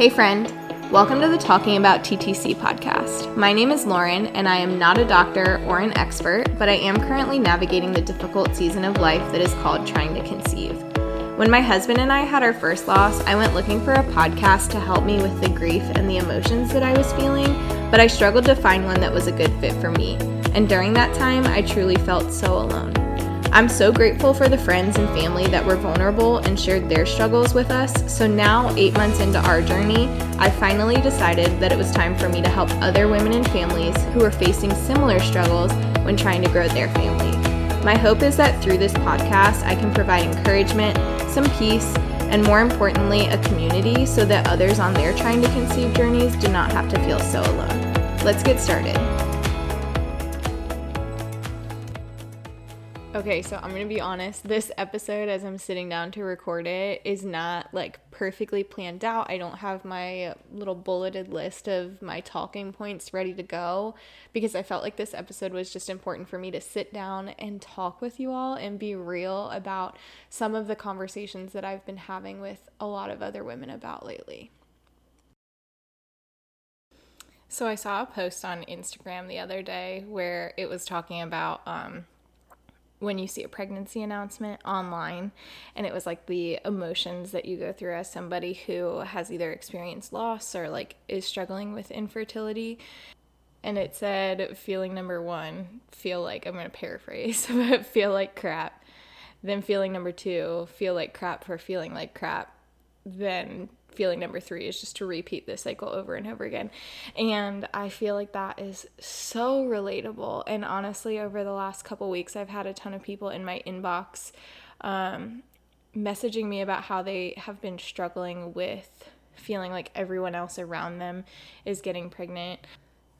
Hey, friend. Welcome to the Talking About TTC podcast. My name is Lauren, and I am not a doctor or an expert, but I am currently navigating the difficult season of life that is called trying to conceive. When my husband and I had our first loss, I went looking for a podcast to help me with the grief and the emotions that I was feeling, but I struggled to find one that was a good fit for me. And during that time, I truly felt so alone. I'm so grateful for the friends and family that were vulnerable and shared their struggles with us. So now, eight months into our journey, I finally decided that it was time for me to help other women and families who are facing similar struggles when trying to grow their family. My hope is that through this podcast, I can provide encouragement, some peace, and more importantly, a community so that others on their trying to conceive journeys do not have to feel so alone. Let's get started. Okay, so I'm gonna be honest. This episode, as I'm sitting down to record it, is not like perfectly planned out. I don't have my little bulleted list of my talking points ready to go because I felt like this episode was just important for me to sit down and talk with you all and be real about some of the conversations that I've been having with a lot of other women about lately. So I saw a post on Instagram the other day where it was talking about um, when you see a pregnancy announcement online and it was like the emotions that you go through as somebody who has either experienced loss or like is struggling with infertility. And it said feeling number 1 feel like I'm going to paraphrase but feel like crap. Then feeling number 2 feel like crap for feeling like crap. Then feeling number three is just to repeat this cycle over and over again. And I feel like that is so relatable. And honestly, over the last couple weeks, I've had a ton of people in my inbox um, messaging me about how they have been struggling with feeling like everyone else around them is getting pregnant,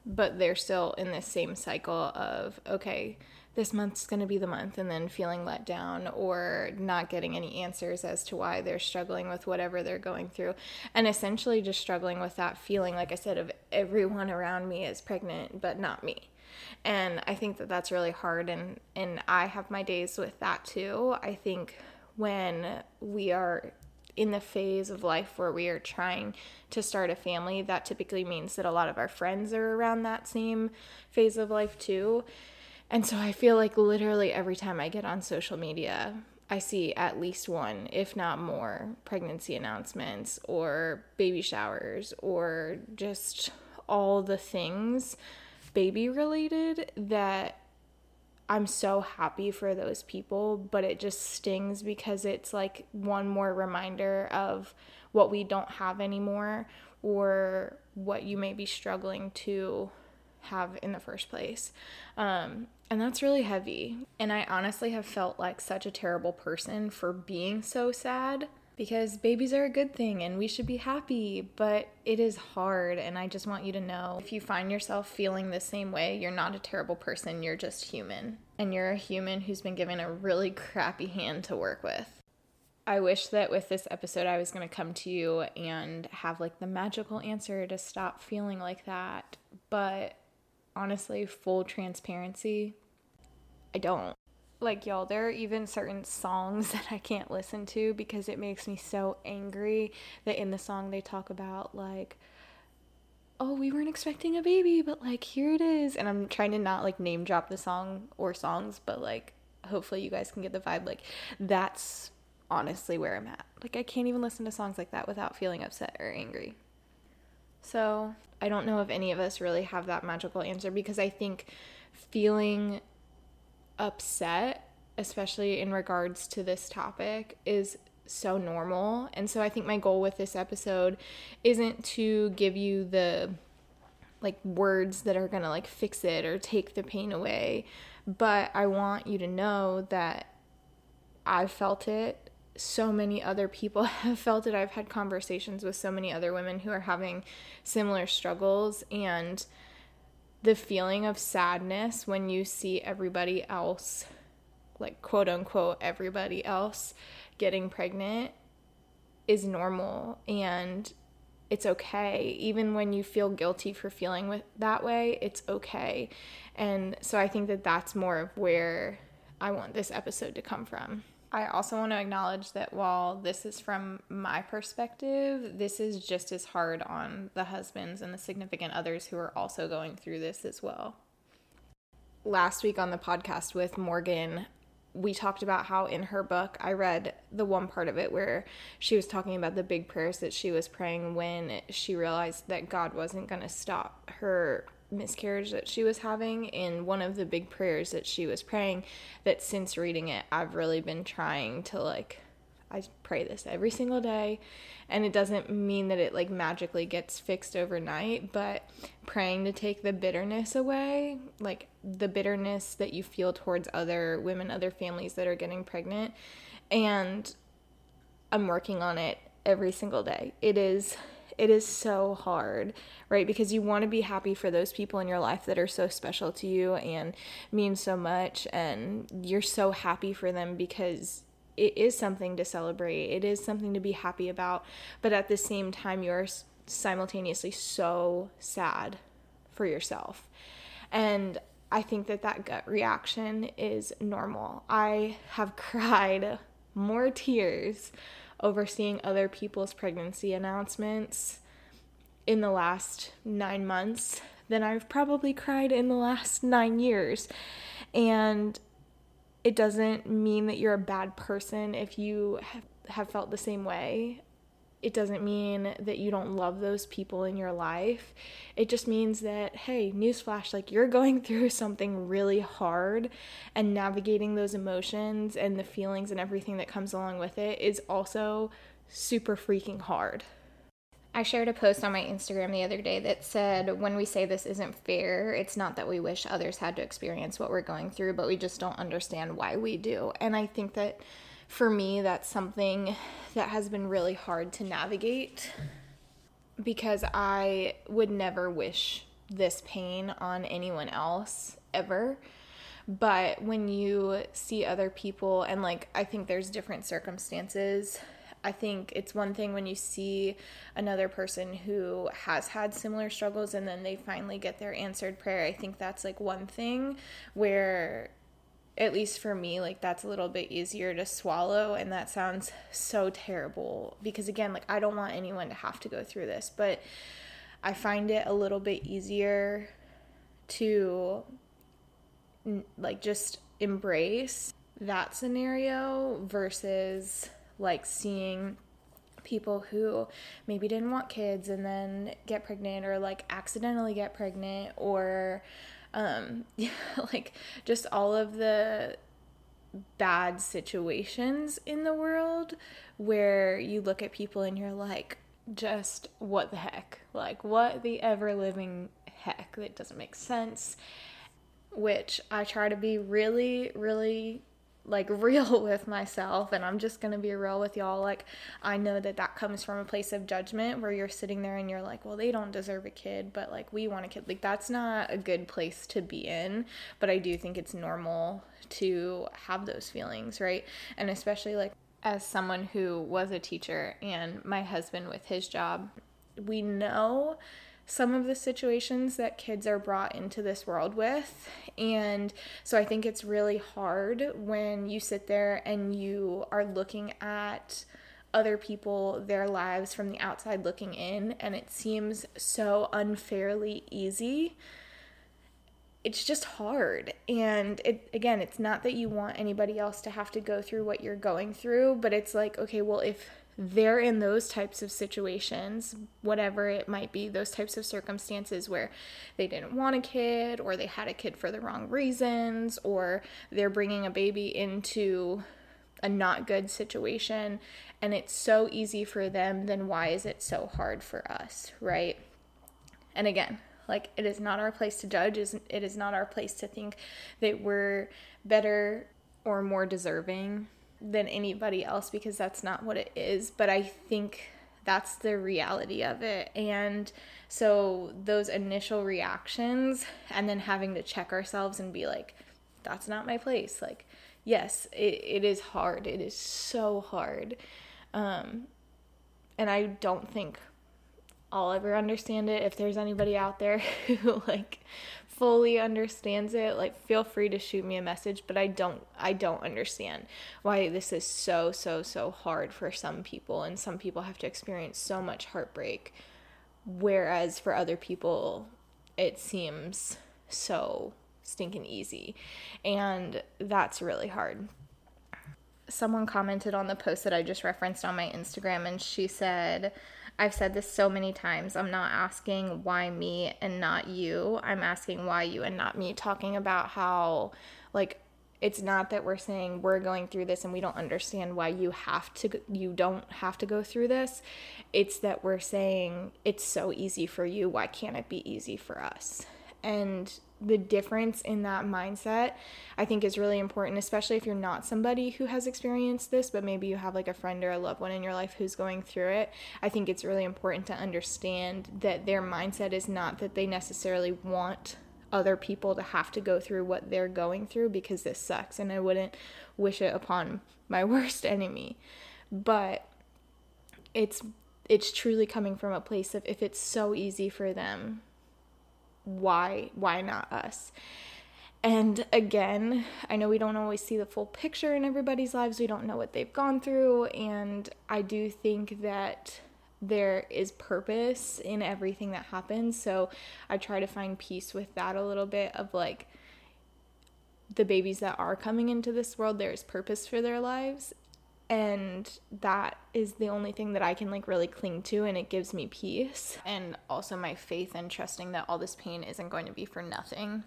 but they're still in this same cycle of, okay, this month's going to be the month and then feeling let down or not getting any answers as to why they're struggling with whatever they're going through. And essentially just struggling with that feeling like i said of everyone around me is pregnant but not me. And i think that that's really hard and and i have my days with that too. I think when we are in the phase of life where we are trying to start a family that typically means that a lot of our friends are around that same phase of life too and so I feel like literally every time I get on social media, I see at least one, if not more, pregnancy announcements or baby showers or just all the things baby related that I'm so happy for those people, but it just stings because it's like one more reminder of what we don't have anymore or what you may be struggling to have in the first place. Um, and that's really heavy. And I honestly have felt like such a terrible person for being so sad because babies are a good thing and we should be happy, but it is hard. And I just want you to know if you find yourself feeling the same way, you're not a terrible person, you're just human. And you're a human who's been given a really crappy hand to work with. I wish that with this episode, I was going to come to you and have like the magical answer to stop feeling like that. But honestly, full transparency, I don't. Like, y'all, there are even certain songs that I can't listen to because it makes me so angry that in the song they talk about, like, oh, we weren't expecting a baby, but like, here it is. And I'm trying to not like name drop the song or songs, but like, hopefully you guys can get the vibe. Like, that's honestly where I'm at. Like, I can't even listen to songs like that without feeling upset or angry. So, I don't know if any of us really have that magical answer because I think feeling upset, especially in regards to this topic, is so normal. And so I think my goal with this episode isn't to give you the like words that are going to like fix it or take the pain away, but I want you to know that I've felt it so many other people have felt it. I've had conversations with so many other women who are having similar struggles and the feeling of sadness when you see everybody else like quote unquote everybody else getting pregnant is normal and it's okay. Even when you feel guilty for feeling with that way it's okay. And so i think that that's more of where i want this episode to come from I also want to acknowledge that while this is from my perspective, this is just as hard on the husbands and the significant others who are also going through this as well. Last week on the podcast with Morgan, we talked about how in her book, I read the one part of it where she was talking about the big prayers that she was praying when she realized that God wasn't going to stop her miscarriage that she was having and one of the big prayers that she was praying that since reading it I've really been trying to like I pray this every single day. And it doesn't mean that it like magically gets fixed overnight but praying to take the bitterness away like the bitterness that you feel towards other women other families that are getting pregnant. And I'm working on it every single day. It is it is so hard, right? Because you want to be happy for those people in your life that are so special to you and mean so much. And you're so happy for them because it is something to celebrate, it is something to be happy about. But at the same time, you're simultaneously so sad for yourself. And I think that that gut reaction is normal. I have cried more tears overseeing other people's pregnancy announcements in the last nine months than I've probably cried in the last nine years. And it doesn't mean that you're a bad person if you have felt the same way it doesn't mean that you don't love those people in your life. It just means that, hey, newsflash, like you're going through something really hard and navigating those emotions and the feelings and everything that comes along with it is also super freaking hard. I shared a post on my Instagram the other day that said, when we say this isn't fair, it's not that we wish others had to experience what we're going through, but we just don't understand why we do. And I think that for me, that's something that has been really hard to navigate because I would never wish this pain on anyone else ever. But when you see other people, and like, I think there's different circumstances. I think it's one thing when you see another person who has had similar struggles and then they finally get their answered prayer. I think that's like one thing where at least for me, like that's a little bit easier to swallow. And that sounds so terrible because, again, like I don't want anyone to have to go through this, but I find it a little bit easier to like just embrace that scenario versus like seeing people who maybe didn't want kids and then get pregnant or like accidentally get pregnant or um yeah, like just all of the bad situations in the world where you look at people and you're like just what the heck? Like what the ever living heck? That doesn't make sense. Which I try to be really really like real with myself and I'm just going to be real with y'all. Like I know that that comes from a place of judgment where you're sitting there and you're like well they don't deserve a kid but like we want a kid. Like that's not a good place to be in but I do think it's normal to have those feelings right? And especially like as someone who was a teacher and my husband with his job we know some of the situations that kids are brought into this world with. And so I think it's really hard when you sit there and you are looking at other people, their lives from the outside looking in, and it seems so unfairly easy. It's just hard. And it again, it's not that you want anybody else to have to go through what you're going through, but it's like, okay, well, if they're in those types of situations, whatever it might be, those types of circumstances where they didn't want a kid or they had a kid for the wrong reasons or they're bringing a baby into a not good situation and it's so easy for them, then why is it so hard for us, right? And again, like it is not our place to judge, it is not our place to think that we're better or more deserving than anybody else because that's not what it is. But I think that's the reality of it. And so those initial reactions and then having to check ourselves and be like, that's not my place. Like, yes, it, it is hard. It is so hard. Um, and I don't think I'll ever understand it if there's anybody out there who like fully understands it, like feel free to shoot me a message, but I don't I don't understand why this is so so so hard for some people and some people have to experience so much heartbreak whereas for other people it seems so stinking easy. And that's really hard. Someone commented on the post that I just referenced on my Instagram and she said I've said this so many times. I'm not asking why me and not you. I'm asking why you and not me, talking about how, like, it's not that we're saying we're going through this and we don't understand why you have to you don't have to go through this it's that we're saying it's so easy for you why can't it be easy for us and the difference in that mindset i think is really important especially if you're not somebody who has experienced this but maybe you have like a friend or a loved one in your life who's going through it. I think it's really important to understand that their mindset is not that they necessarily want other people to have to go through what they're going through because this sucks and i wouldn't wish it upon my worst enemy. But it's it's truly coming from a place of if it's so easy for them why why not us? And again i know we don't always see the full picture in everybody's lives. We don't know what they've gone through. And i do think that there is purpose in everything that happens. So i try to find peace with that a little bit of like the babies that are coming into this world there's purpose for their lives and that is the only thing that I can like really cling to and it gives me peace and also my faith and trusting that all this pain isn't going to be for nothing.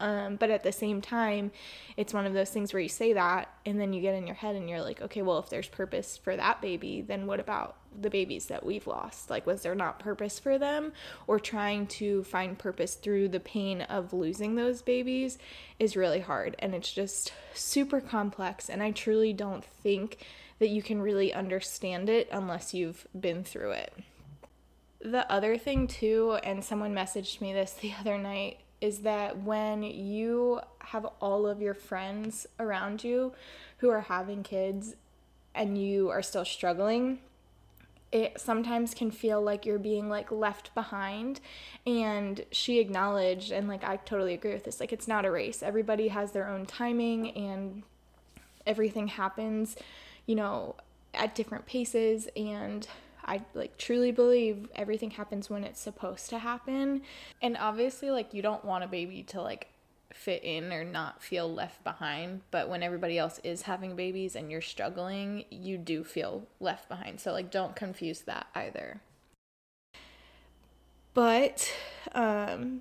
Um, but at the same time, it's one of those things where you say that and then you get in your head and you're like, okay, well, if there's purpose for that baby, then what about the babies that we've lost? Like, was there not purpose for them? Or trying to find purpose through the pain of losing those babies is really hard. And it's just super complex. And I truly don't think that you can really understand it unless you've been through it. The other thing, too, and someone messaged me this the other night is that when you have all of your friends around you who are having kids and you are still struggling, it sometimes can feel like you're being like left behind. And she acknowledged and like I totally agree with this like it's not a race. Everybody has their own timing and everything happens you know at different paces. And I like truly believe everything happens when it's supposed to happen. And obviously like you don't want a baby to like fit in or not feel left behind, but when everybody else is having babies and you're struggling, you do feel left behind. So like don't confuse that either. But um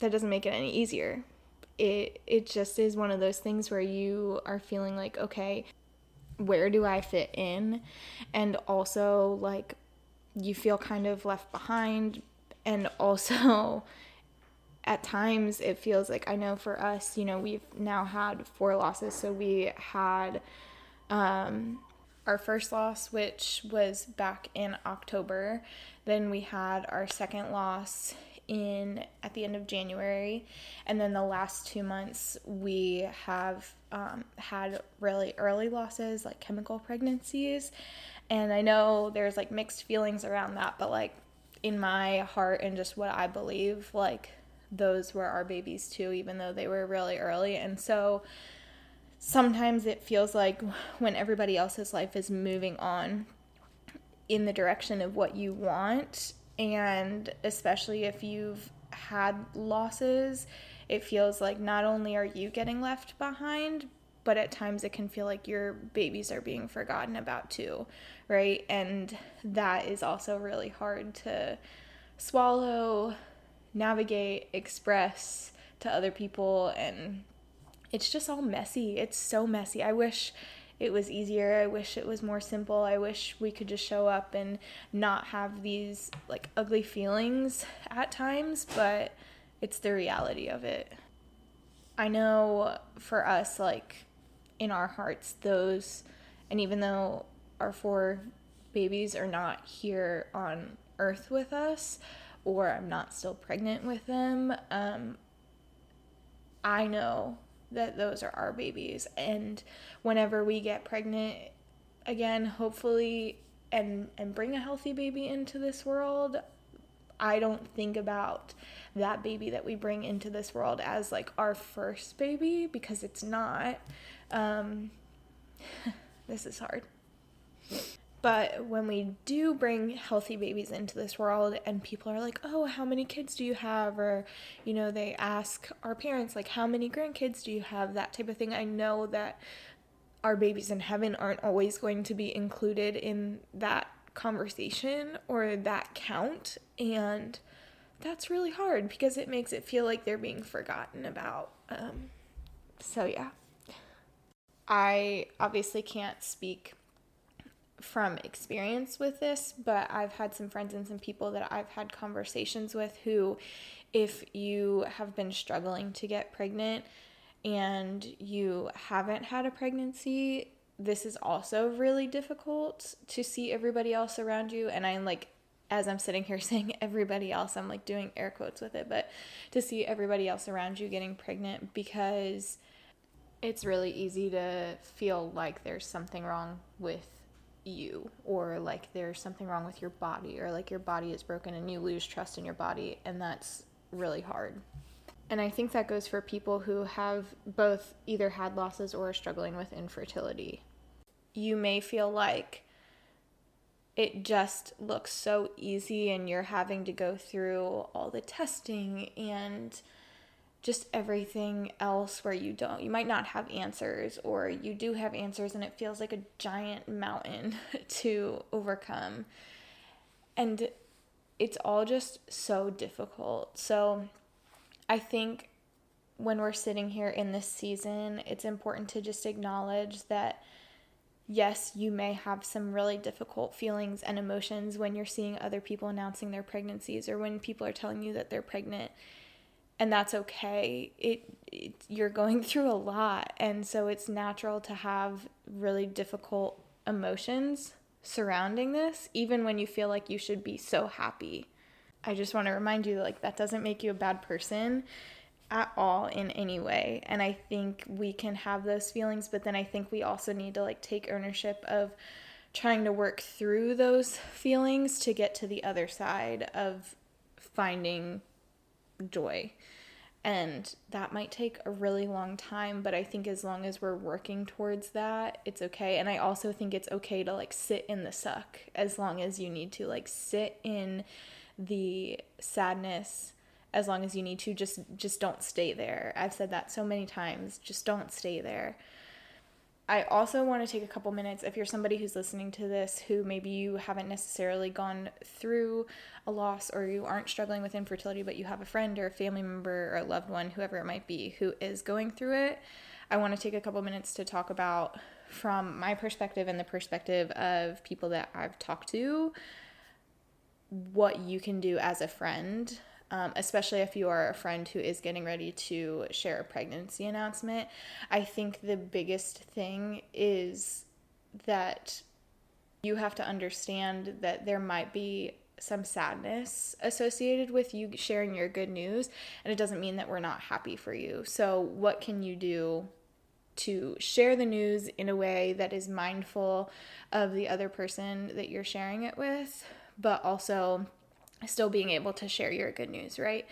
that doesn't make it any easier. It it just is one of those things where you are feeling like okay, where do I fit in? And also like you feel kind of left behind and also at times it feels like I know for us, you know, we've now had four losses. So we had um, our first loss, which was back in October. Then we had our second loss in at the end of January, and then the last two months we have um, had really early losses, like chemical pregnancies. And I know there's like mixed feelings around that, but like in my heart and just what I believe, like those were our babies too, even though they were really early. And so sometimes it feels like when everybody else's life is moving on in the direction of what you want, and especially if you've had losses, it feels like not only are you getting left behind, but at times it can feel like your babies are being forgotten about too, right? And that is also really hard to swallow, navigate, express to other people and it's just all messy. It's so messy. I wish it was easier. I wish it was more simple. I wish we could just show up and not have these like ugly feelings at times, but it's the reality of it. I know for us like in our hearts those and even though our four babies are not here on earth with us or I'm not still pregnant with them um, I know that those are our babies. And whenever we get pregnant again hopefully and and bring a healthy baby into this world I don't think about that baby that we bring into this world as like our first baby because it's not. Um, this is hard. But when we do bring healthy babies into this world and people are like, oh, how many kids do you have? Or, you know, they ask our parents, like, how many grandkids do you have? That type of thing. I know that our babies in heaven aren't always going to be included in that conversation or that count. And that's really hard because it makes it feel like they're being forgotten about. Um, so, yeah. I obviously can't speak from experience with this, but I've had some friends and some people that I've had conversations with who, if you have been struggling to get pregnant and you haven't had a pregnancy, this is also really difficult to see everybody else around you. And I'm like, as I'm sitting here saying everybody else, I'm like doing air quotes with it, but to see everybody else around you getting pregnant because it's really easy to feel like there's something wrong with you or like there's something wrong with your body or like your body is broken and you lose trust in your body and that's really hard. And I think that goes for people who have both either had losses or are struggling with infertility. You may feel like it just looks so easy and you're having to go through all the testing and just everything else where you don't you might not have answers or you do have answers and it feels like a giant mountain to overcome and it's all just so difficult so i think when we're sitting here in this season it's important to just acknowledge that yes you may have some really difficult feelings and emotions when you're seeing other people announcing their pregnancies or when people are telling you that they're pregnant and that's okay. It, it you're going through a lot and so it's natural to have really difficult emotions surrounding this even when you feel like you should be so happy. I just want to remind you that like that doesn't make you a bad person at all in any way. And I think we can have those feelings, but then I think we also need to like take ownership of trying to work through those feelings to get to the other side of finding joy and that might take a really long time but i think as long as we're working towards that it's okay and i also think it's okay to like sit in the suck as long as you need to like sit in the sadness as long as you need to just just don't stay there i've said that so many times just don't stay there I also want to take a couple minutes if you're somebody who's listening to this who maybe you haven't necessarily gone through a loss or you aren't struggling with infertility, but you have a friend or a family member or a loved one, whoever it might be, who is going through it. I want to take a couple minutes to talk about from my perspective and the perspective of people that I've talked to what you can do as a friend um, especially if you are a friend who is getting ready to share a pregnancy announcement. I think the biggest thing is that you have to understand that there might be some sadness associated with you sharing your good news, and it doesn't mean that we're not happy for you. So, what can you do to share the news in a way that is mindful of the other person that you're sharing it with, but also still being able to share your good news, right?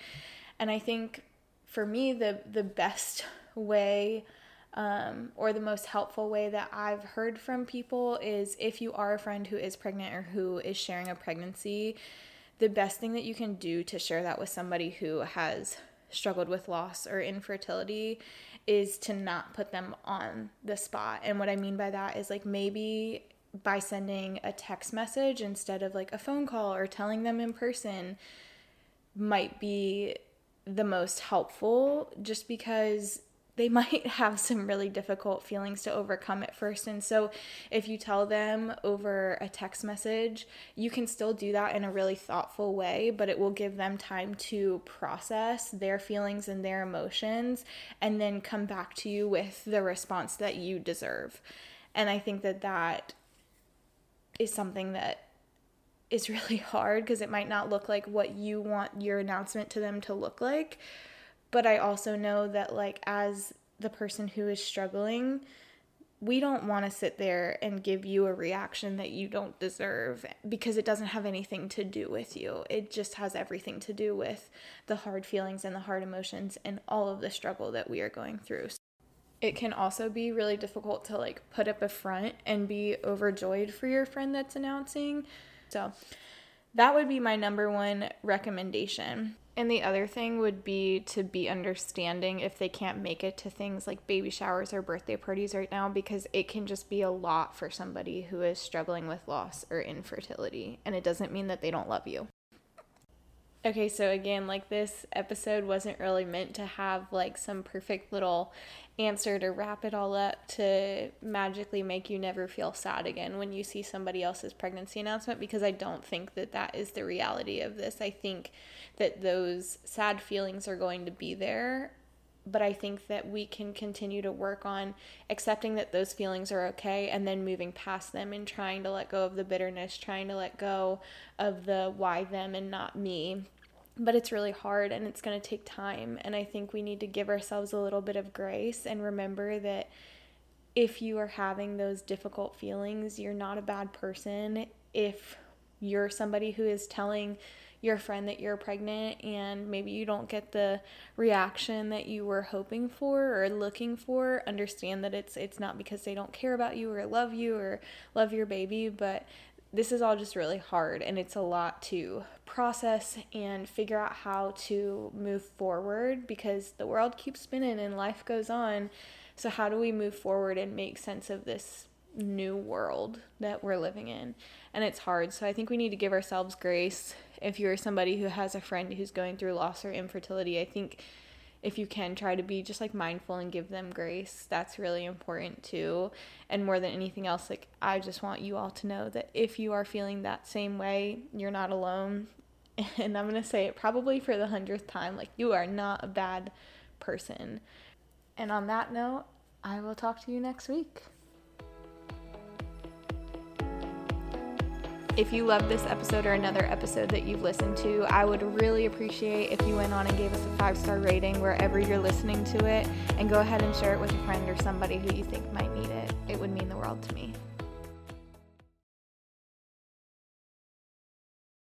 And I think for me, the the best way um, or the most helpful way that I've heard from people is if you are a friend who is pregnant or who is sharing a pregnancy, the best thing that you can do to share that with somebody who has struggled with loss or infertility is to not put them on the spot. And what I mean by that is like maybe by sending a text message instead of like a phone call or telling them in person might be the most helpful just because they might have some really difficult feelings to overcome at first. And so, if you tell them over a text message, you can still do that in a really thoughtful way, but it will give them time to process their feelings and their emotions and then come back to you with the response that you deserve. And I think that that is something that is really hard because it might not look like what you want your announcement to them to look like. But I also know that, like, as the person who is struggling, we don't want to sit there and give you a reaction that you don't deserve because it doesn't have anything to do with you. It just has everything to do with the hard feelings and the hard emotions and all of the struggle that we are going through. It can also be really difficult to like put up a front and be overjoyed for your friend that's announcing. So, that would be my number one recommendation. And the other thing would be to be understanding if they can't make it to things like baby showers or birthday parties right now because it can just be a lot for somebody who is struggling with loss or infertility. And it doesn't mean that they don't love you. Okay, so again, like this episode wasn't really meant to have like some perfect little answer to wrap it all up to magically make you never feel sad again when you see somebody else's pregnancy announcement because I don't think that that is the reality of this. I think that those sad feelings are going to be there but I think that we can continue to work on accepting that those feelings are okay and then moving past them and trying to let go of the bitterness, trying to let go of the why them and not me. But it's really hard and it's going to take time. And I think we need to give ourselves a little bit of grace and remember that if you are having those difficult feelings, you're not a bad person. If you're somebody who is telling your friend that you're pregnant and maybe you don't get the reaction that you were hoping for or looking for understand that it's it's not because they don't care about you or love you or love your baby but this is all just really hard and it's a lot to process and figure out how to move forward because the world keeps spinning and life goes on. So how do we move forward and make sense of this new world that we're living in? And it's hard. So i think we need to give ourselves grace if you're somebody who has a friend who's going through loss or infertility, I think if you can try to be just like mindful and give them grace, that's really important too. And more than anything else, like I just want you all to know that if you are feeling that same way, you're not alone. And I'm going to say it probably for the hundredth time like you are not a bad person. And on that note, I will talk to you next week. If you love this episode or another episode that you've listened to, I would really appreciate if you went on and gave us a five star rating wherever you're listening to it and go ahead and share it with a friend or somebody who you think might need it. It would mean the world to me.